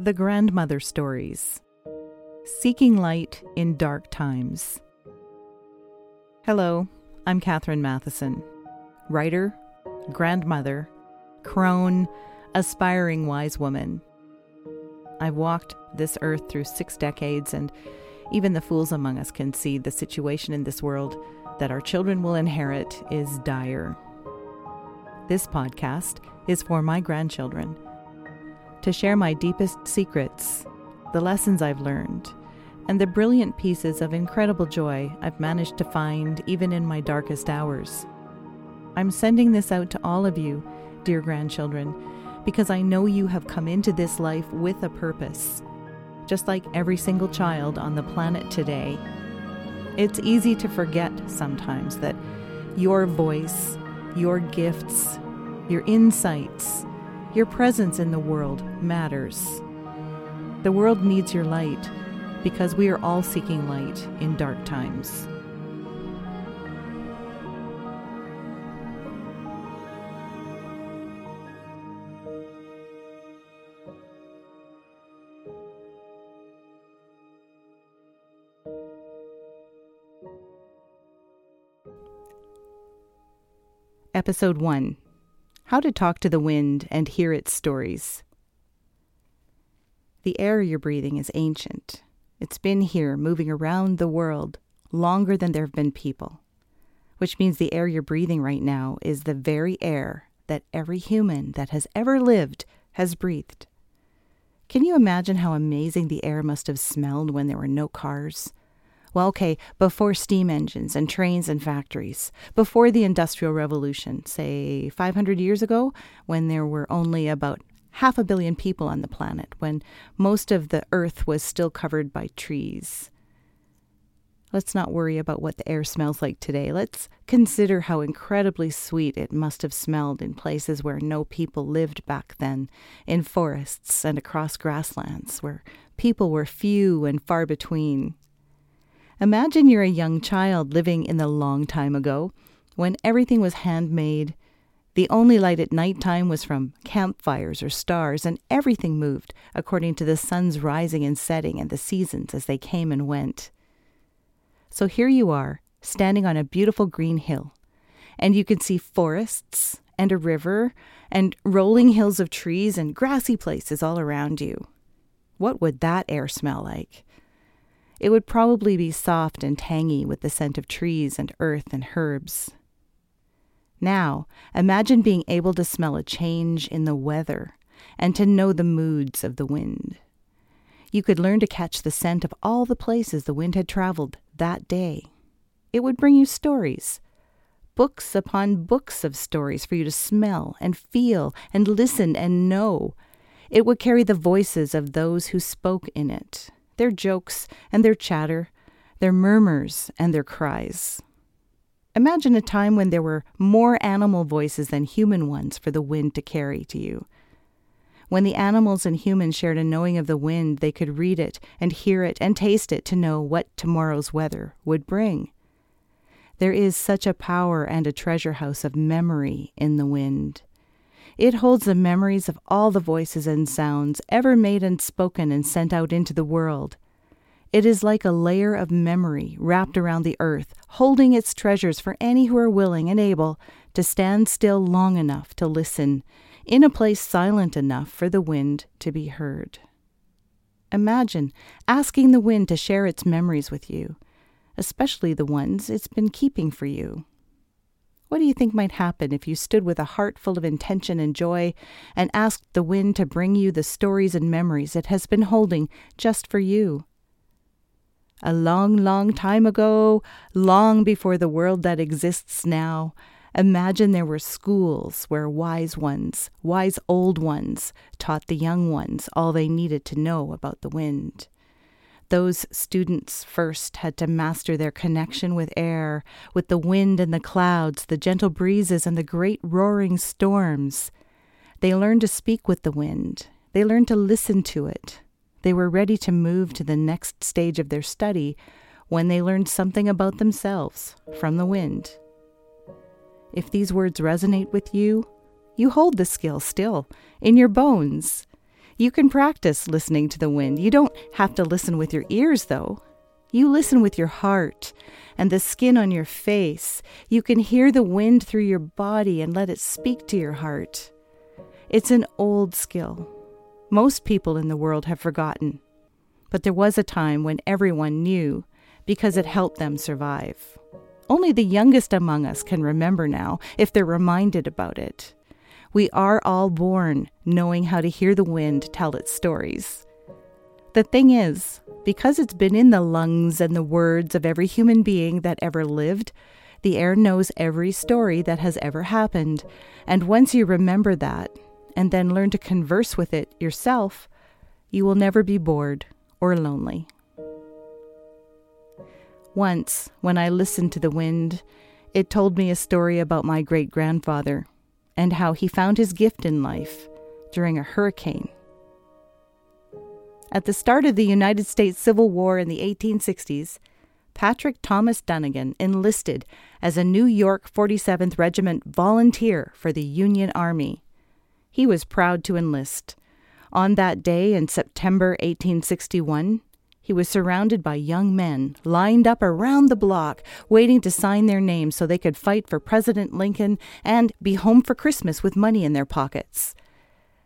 The Grandmother Stories Seeking Light in Dark Times. Hello, I'm Catherine Matheson, writer, grandmother, crone, aspiring wise woman. I've walked this earth through six decades, and even the fools among us can see the situation in this world that our children will inherit is dire. This podcast is for my grandchildren to share my deepest secrets, the lessons I've learned, and the brilliant pieces of incredible joy I've managed to find even in my darkest hours. I'm sending this out to all of you, dear grandchildren, because I know you have come into this life with a purpose, just like every single child on the planet today. It's easy to forget sometimes that your voice, your gifts, your insights, your presence in the world matters. The world needs your light because we are all seeking light in dark times. Episode 1 how to talk to the wind and hear its stories. The air you're breathing is ancient. It's been here, moving around the world, longer than there have been people. Which means the air you're breathing right now is the very air that every human that has ever lived has breathed. Can you imagine how amazing the air must have smelled when there were no cars? Well, okay, before steam engines and trains and factories, before the Industrial Revolution, say 500 years ago, when there were only about half a billion people on the planet, when most of the earth was still covered by trees. Let's not worry about what the air smells like today. Let's consider how incredibly sweet it must have smelled in places where no people lived back then, in forests and across grasslands, where people were few and far between. Imagine you're a young child living in the long time ago when everything was handmade. The only light at night time was from campfires or stars, and everything moved according to the sun's rising and setting and the seasons as they came and went. So here you are, standing on a beautiful green hill, and you can see forests and a river and rolling hills of trees and grassy places all around you. What would that air smell like? It would probably be soft and tangy with the scent of trees and earth and herbs. Now, imagine being able to smell a change in the weather and to know the moods of the wind. You could learn to catch the scent of all the places the wind had traveled that day. It would bring you stories, books upon books of stories for you to smell and feel and listen and know. It would carry the voices of those who spoke in it their jokes and their chatter, their murmurs and their cries. Imagine a time when there were more animal voices than human ones for the wind to carry to you. When the animals and humans shared a knowing of the wind, they could read it and hear it and taste it to know what tomorrow's weather would bring. There is such a power and a treasure house of memory in the wind. It holds the memories of all the voices and sounds ever made and spoken and sent out into the world. It is like a layer of memory wrapped around the earth, holding its treasures for any who are willing and able to stand still long enough to listen, in a place silent enough for the wind to be heard. Imagine asking the wind to share its memories with you, especially the ones it's been keeping for you. What do you think might happen if you stood with a heart full of intention and joy and asked the wind to bring you the stories and memories it has been holding just for you? A long, long time ago, long before the world that exists now, imagine there were schools where wise ones, wise old ones, taught the young ones all they needed to know about the wind. Those students first had to master their connection with air, with the wind and the clouds, the gentle breezes and the great roaring storms. They learned to speak with the wind. They learned to listen to it. They were ready to move to the next stage of their study when they learned something about themselves from the wind. If these words resonate with you, you hold the skill still in your bones. You can practice listening to the wind. You don't have to listen with your ears, though. You listen with your heart and the skin on your face. You can hear the wind through your body and let it speak to your heart. It's an old skill. Most people in the world have forgotten. But there was a time when everyone knew because it helped them survive. Only the youngest among us can remember now if they're reminded about it. We are all born knowing how to hear the wind tell its stories. The thing is, because it's been in the lungs and the words of every human being that ever lived, the air knows every story that has ever happened. And once you remember that, and then learn to converse with it yourself, you will never be bored or lonely. Once, when I listened to the wind, it told me a story about my great grandfather and how he found his gift in life during a hurricane. At the start of the United States Civil War in the 1860s, Patrick Thomas Dunnigan enlisted as a New York 47th Regiment volunteer for the Union Army. He was proud to enlist. On that day in September 1861, he was surrounded by young men lined up around the block, waiting to sign their names so they could fight for President Lincoln and be home for Christmas with money in their pockets.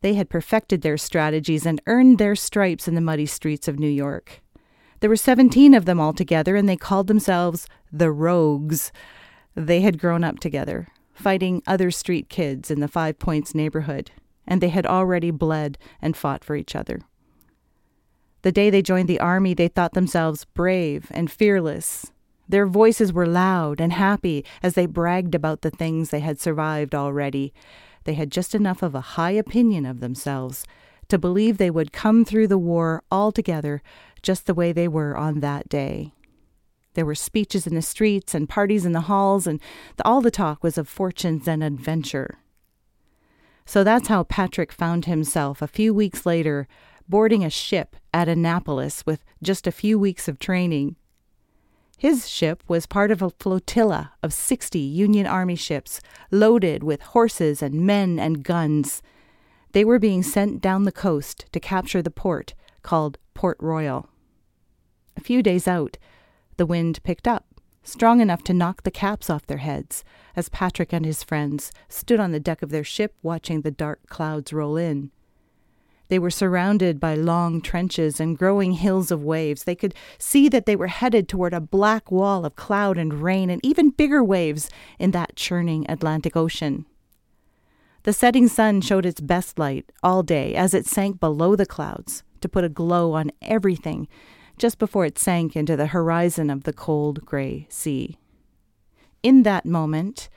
They had perfected their strategies and earned their stripes in the muddy streets of New York. There were 17 of them altogether, and they called themselves the Rogues. They had grown up together, fighting other street kids in the Five Points neighborhood, and they had already bled and fought for each other. The day they joined the army, they thought themselves brave and fearless. Their voices were loud and happy as they bragged about the things they had survived already. They had just enough of a high opinion of themselves to believe they would come through the war altogether just the way they were on that day. There were speeches in the streets and parties in the halls, and all the talk was of fortunes and adventure. So that's how Patrick found himself a few weeks later boarding a ship at Annapolis with just a few weeks of training. His ship was part of a flotilla of 60 Union Army ships loaded with horses and men and guns. They were being sent down the coast to capture the port called Port Royal. A few days out, the wind picked up, strong enough to knock the caps off their heads, as Patrick and his friends stood on the deck of their ship watching the dark clouds roll in. They were surrounded by long trenches and growing hills of waves. They could see that they were headed toward a black wall of cloud and rain and even bigger waves in that churning Atlantic Ocean. The setting sun showed its best light all day as it sank below the clouds to put a glow on everything just before it sank into the horizon of the cold gray sea. In that moment,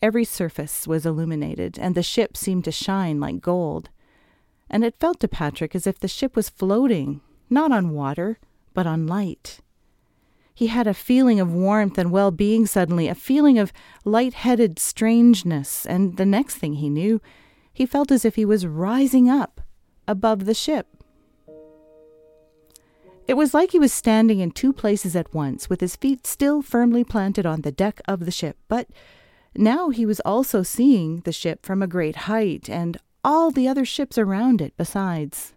every surface was illuminated, and the ship seemed to shine like gold and it felt to Patrick as if the ship was floating, not on water, but on light. He had a feeling of warmth and well being suddenly, a feeling of light headed strangeness, and the next thing he knew, he felt as if he was rising up above the ship. It was like he was standing in two places at once, with his feet still firmly planted on the deck of the ship, but now he was also seeing the ship from a great height, and all the other ships around it besides.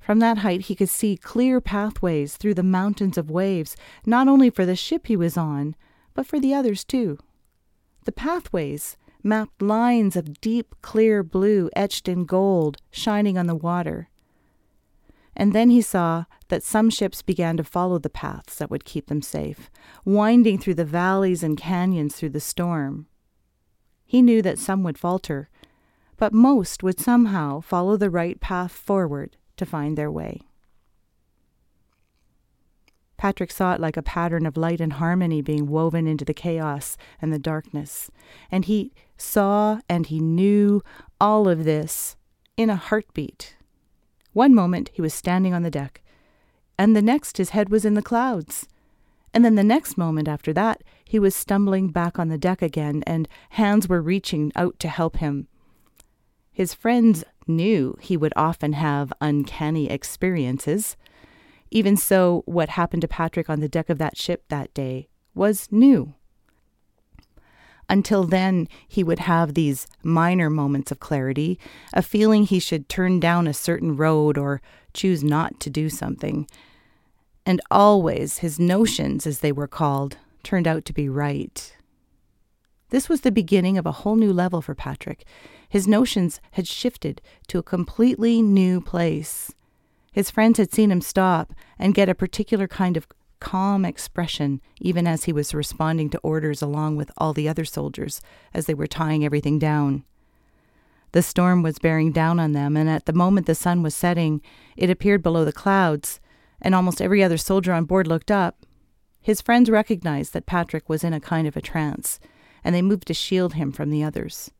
From that height, he could see clear pathways through the mountains of waves, not only for the ship he was on, but for the others too. The pathways mapped lines of deep, clear blue etched in gold, shining on the water. And then he saw that some ships began to follow the paths that would keep them safe, winding through the valleys and canyons through the storm. He knew that some would falter, but most would somehow follow the right path forward to find their way. Patrick saw it like a pattern of light and harmony being woven into the chaos and the darkness. And he saw and he knew all of this in a heartbeat. One moment he was standing on the deck, and the next his head was in the clouds. And then the next moment after that, he was stumbling back on the deck again, and hands were reaching out to help him. His friends knew he would often have uncanny experiences. Even so, what happened to Patrick on the deck of that ship that day was new. Until then, he would have these minor moments of clarity, a feeling he should turn down a certain road or choose not to do something. And always his notions, as they were called, turned out to be right. This was the beginning of a whole new level for Patrick. His notions had shifted to a completely new place. His friends had seen him stop and get a particular kind of calm expression, even as he was responding to orders along with all the other soldiers as they were tying everything down. The storm was bearing down on them, and at the moment the sun was setting, it appeared below the clouds, and almost every other soldier on board looked up. His friends recognized that Patrick was in a kind of a trance, and they moved to shield him from the others.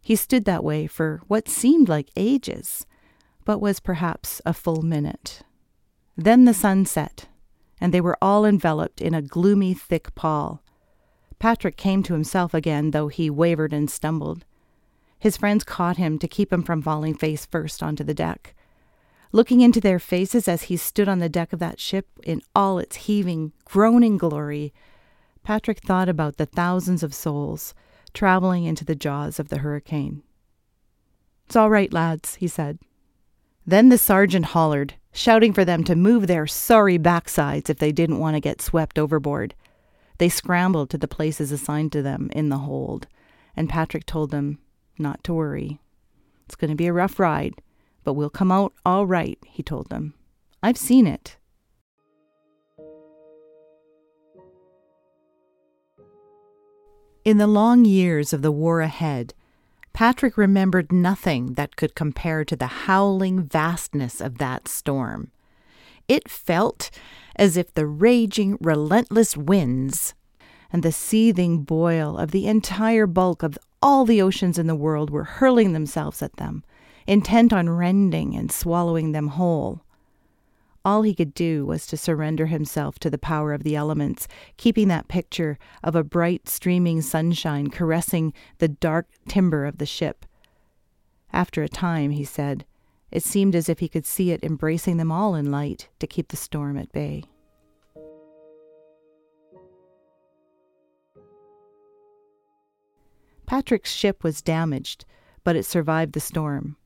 He stood that way for what seemed like ages, but was perhaps a full minute. Then the sun set, and they were all enveloped in a gloomy, thick pall. Patrick came to himself again, though he wavered and stumbled. His friends caught him to keep him from falling face first onto the deck. Looking into their faces as he stood on the deck of that ship in all its heaving, groaning glory, Patrick thought about the thousands of souls traveling into the jaws of the hurricane. It's all right, lads, he said. Then the sergeant hollered, shouting for them to move their sorry backsides if they didn't want to get swept overboard. They scrambled to the places assigned to them in the hold, and Patrick told them not to worry. It's going to be a rough ride, but we'll come out all right, he told them. I've seen it. In the long years of the war ahead, Patrick remembered nothing that could compare to the howling vastness of that storm. It felt as if the raging, relentless winds and the seething boil of the entire bulk of all the oceans in the world were hurling themselves at them, intent on rending and swallowing them whole. All he could do was to surrender himself to the power of the elements, keeping that picture of a bright, streaming sunshine caressing the dark timber of the ship. After a time, he said, it seemed as if he could see it embracing them all in light to keep the storm at bay. Patrick's ship was damaged, but it survived the storm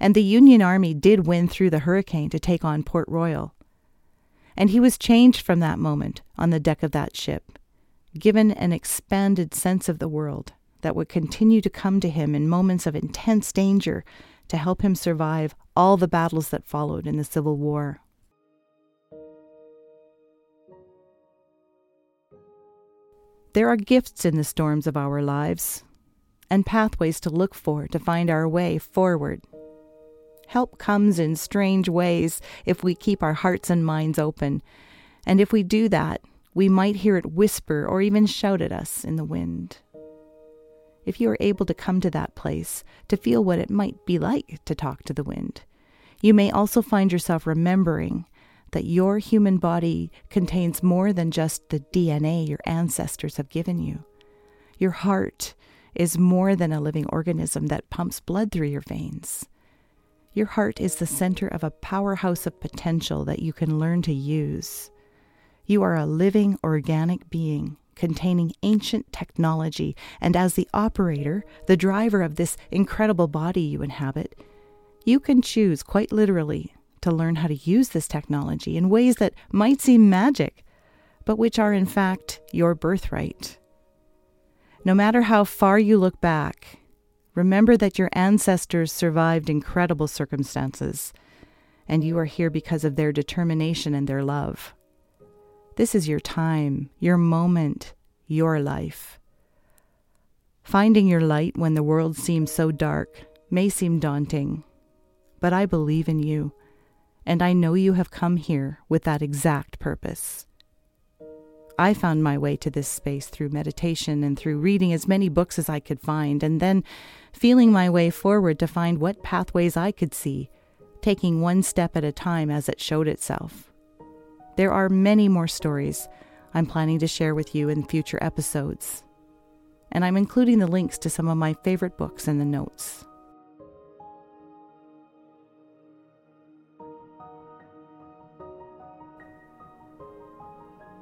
and the Union Army did win through the hurricane to take on Port Royal. And he was changed from that moment on the deck of that ship, given an expanded sense of the world that would continue to come to him in moments of intense danger to help him survive all the battles that followed in the Civil War. There are gifts in the storms of our lives and pathways to look for to find our way forward Help comes in strange ways if we keep our hearts and minds open. And if we do that, we might hear it whisper or even shout at us in the wind. If you are able to come to that place, to feel what it might be like to talk to the wind, you may also find yourself remembering that your human body contains more than just the DNA your ancestors have given you. Your heart is more than a living organism that pumps blood through your veins. Your heart is the center of a powerhouse of potential that you can learn to use. You are a living, organic being containing ancient technology, and as the operator, the driver of this incredible body you inhabit, you can choose quite literally to learn how to use this technology in ways that might seem magic, but which are in fact your birthright. No matter how far you look back, Remember that your ancestors survived incredible circumstances, and you are here because of their determination and their love. This is your time, your moment, your life. Finding your light when the world seems so dark may seem daunting, but I believe in you, and I know you have come here with that exact purpose. I found my way to this space through meditation and through reading as many books as I could find, and then feeling my way forward to find what pathways I could see, taking one step at a time as it showed itself. There are many more stories I'm planning to share with you in future episodes, and I'm including the links to some of my favorite books in the notes.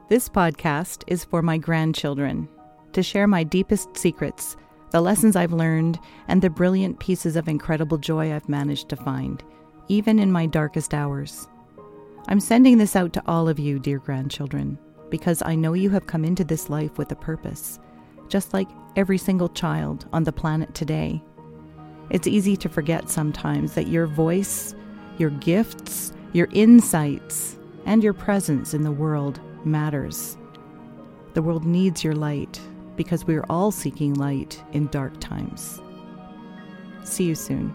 This podcast is for my grandchildren, to share my deepest secrets, the lessons I've learned, and the brilliant pieces of incredible joy I've managed to find, even in my darkest hours. I'm sending this out to all of you, dear grandchildren, because I know you have come into this life with a purpose, just like every single child on the planet today. It's easy to forget sometimes that your voice, your gifts, your insights, and your presence in the world matters. The world needs your light because we are all seeking light in dark times. See you soon.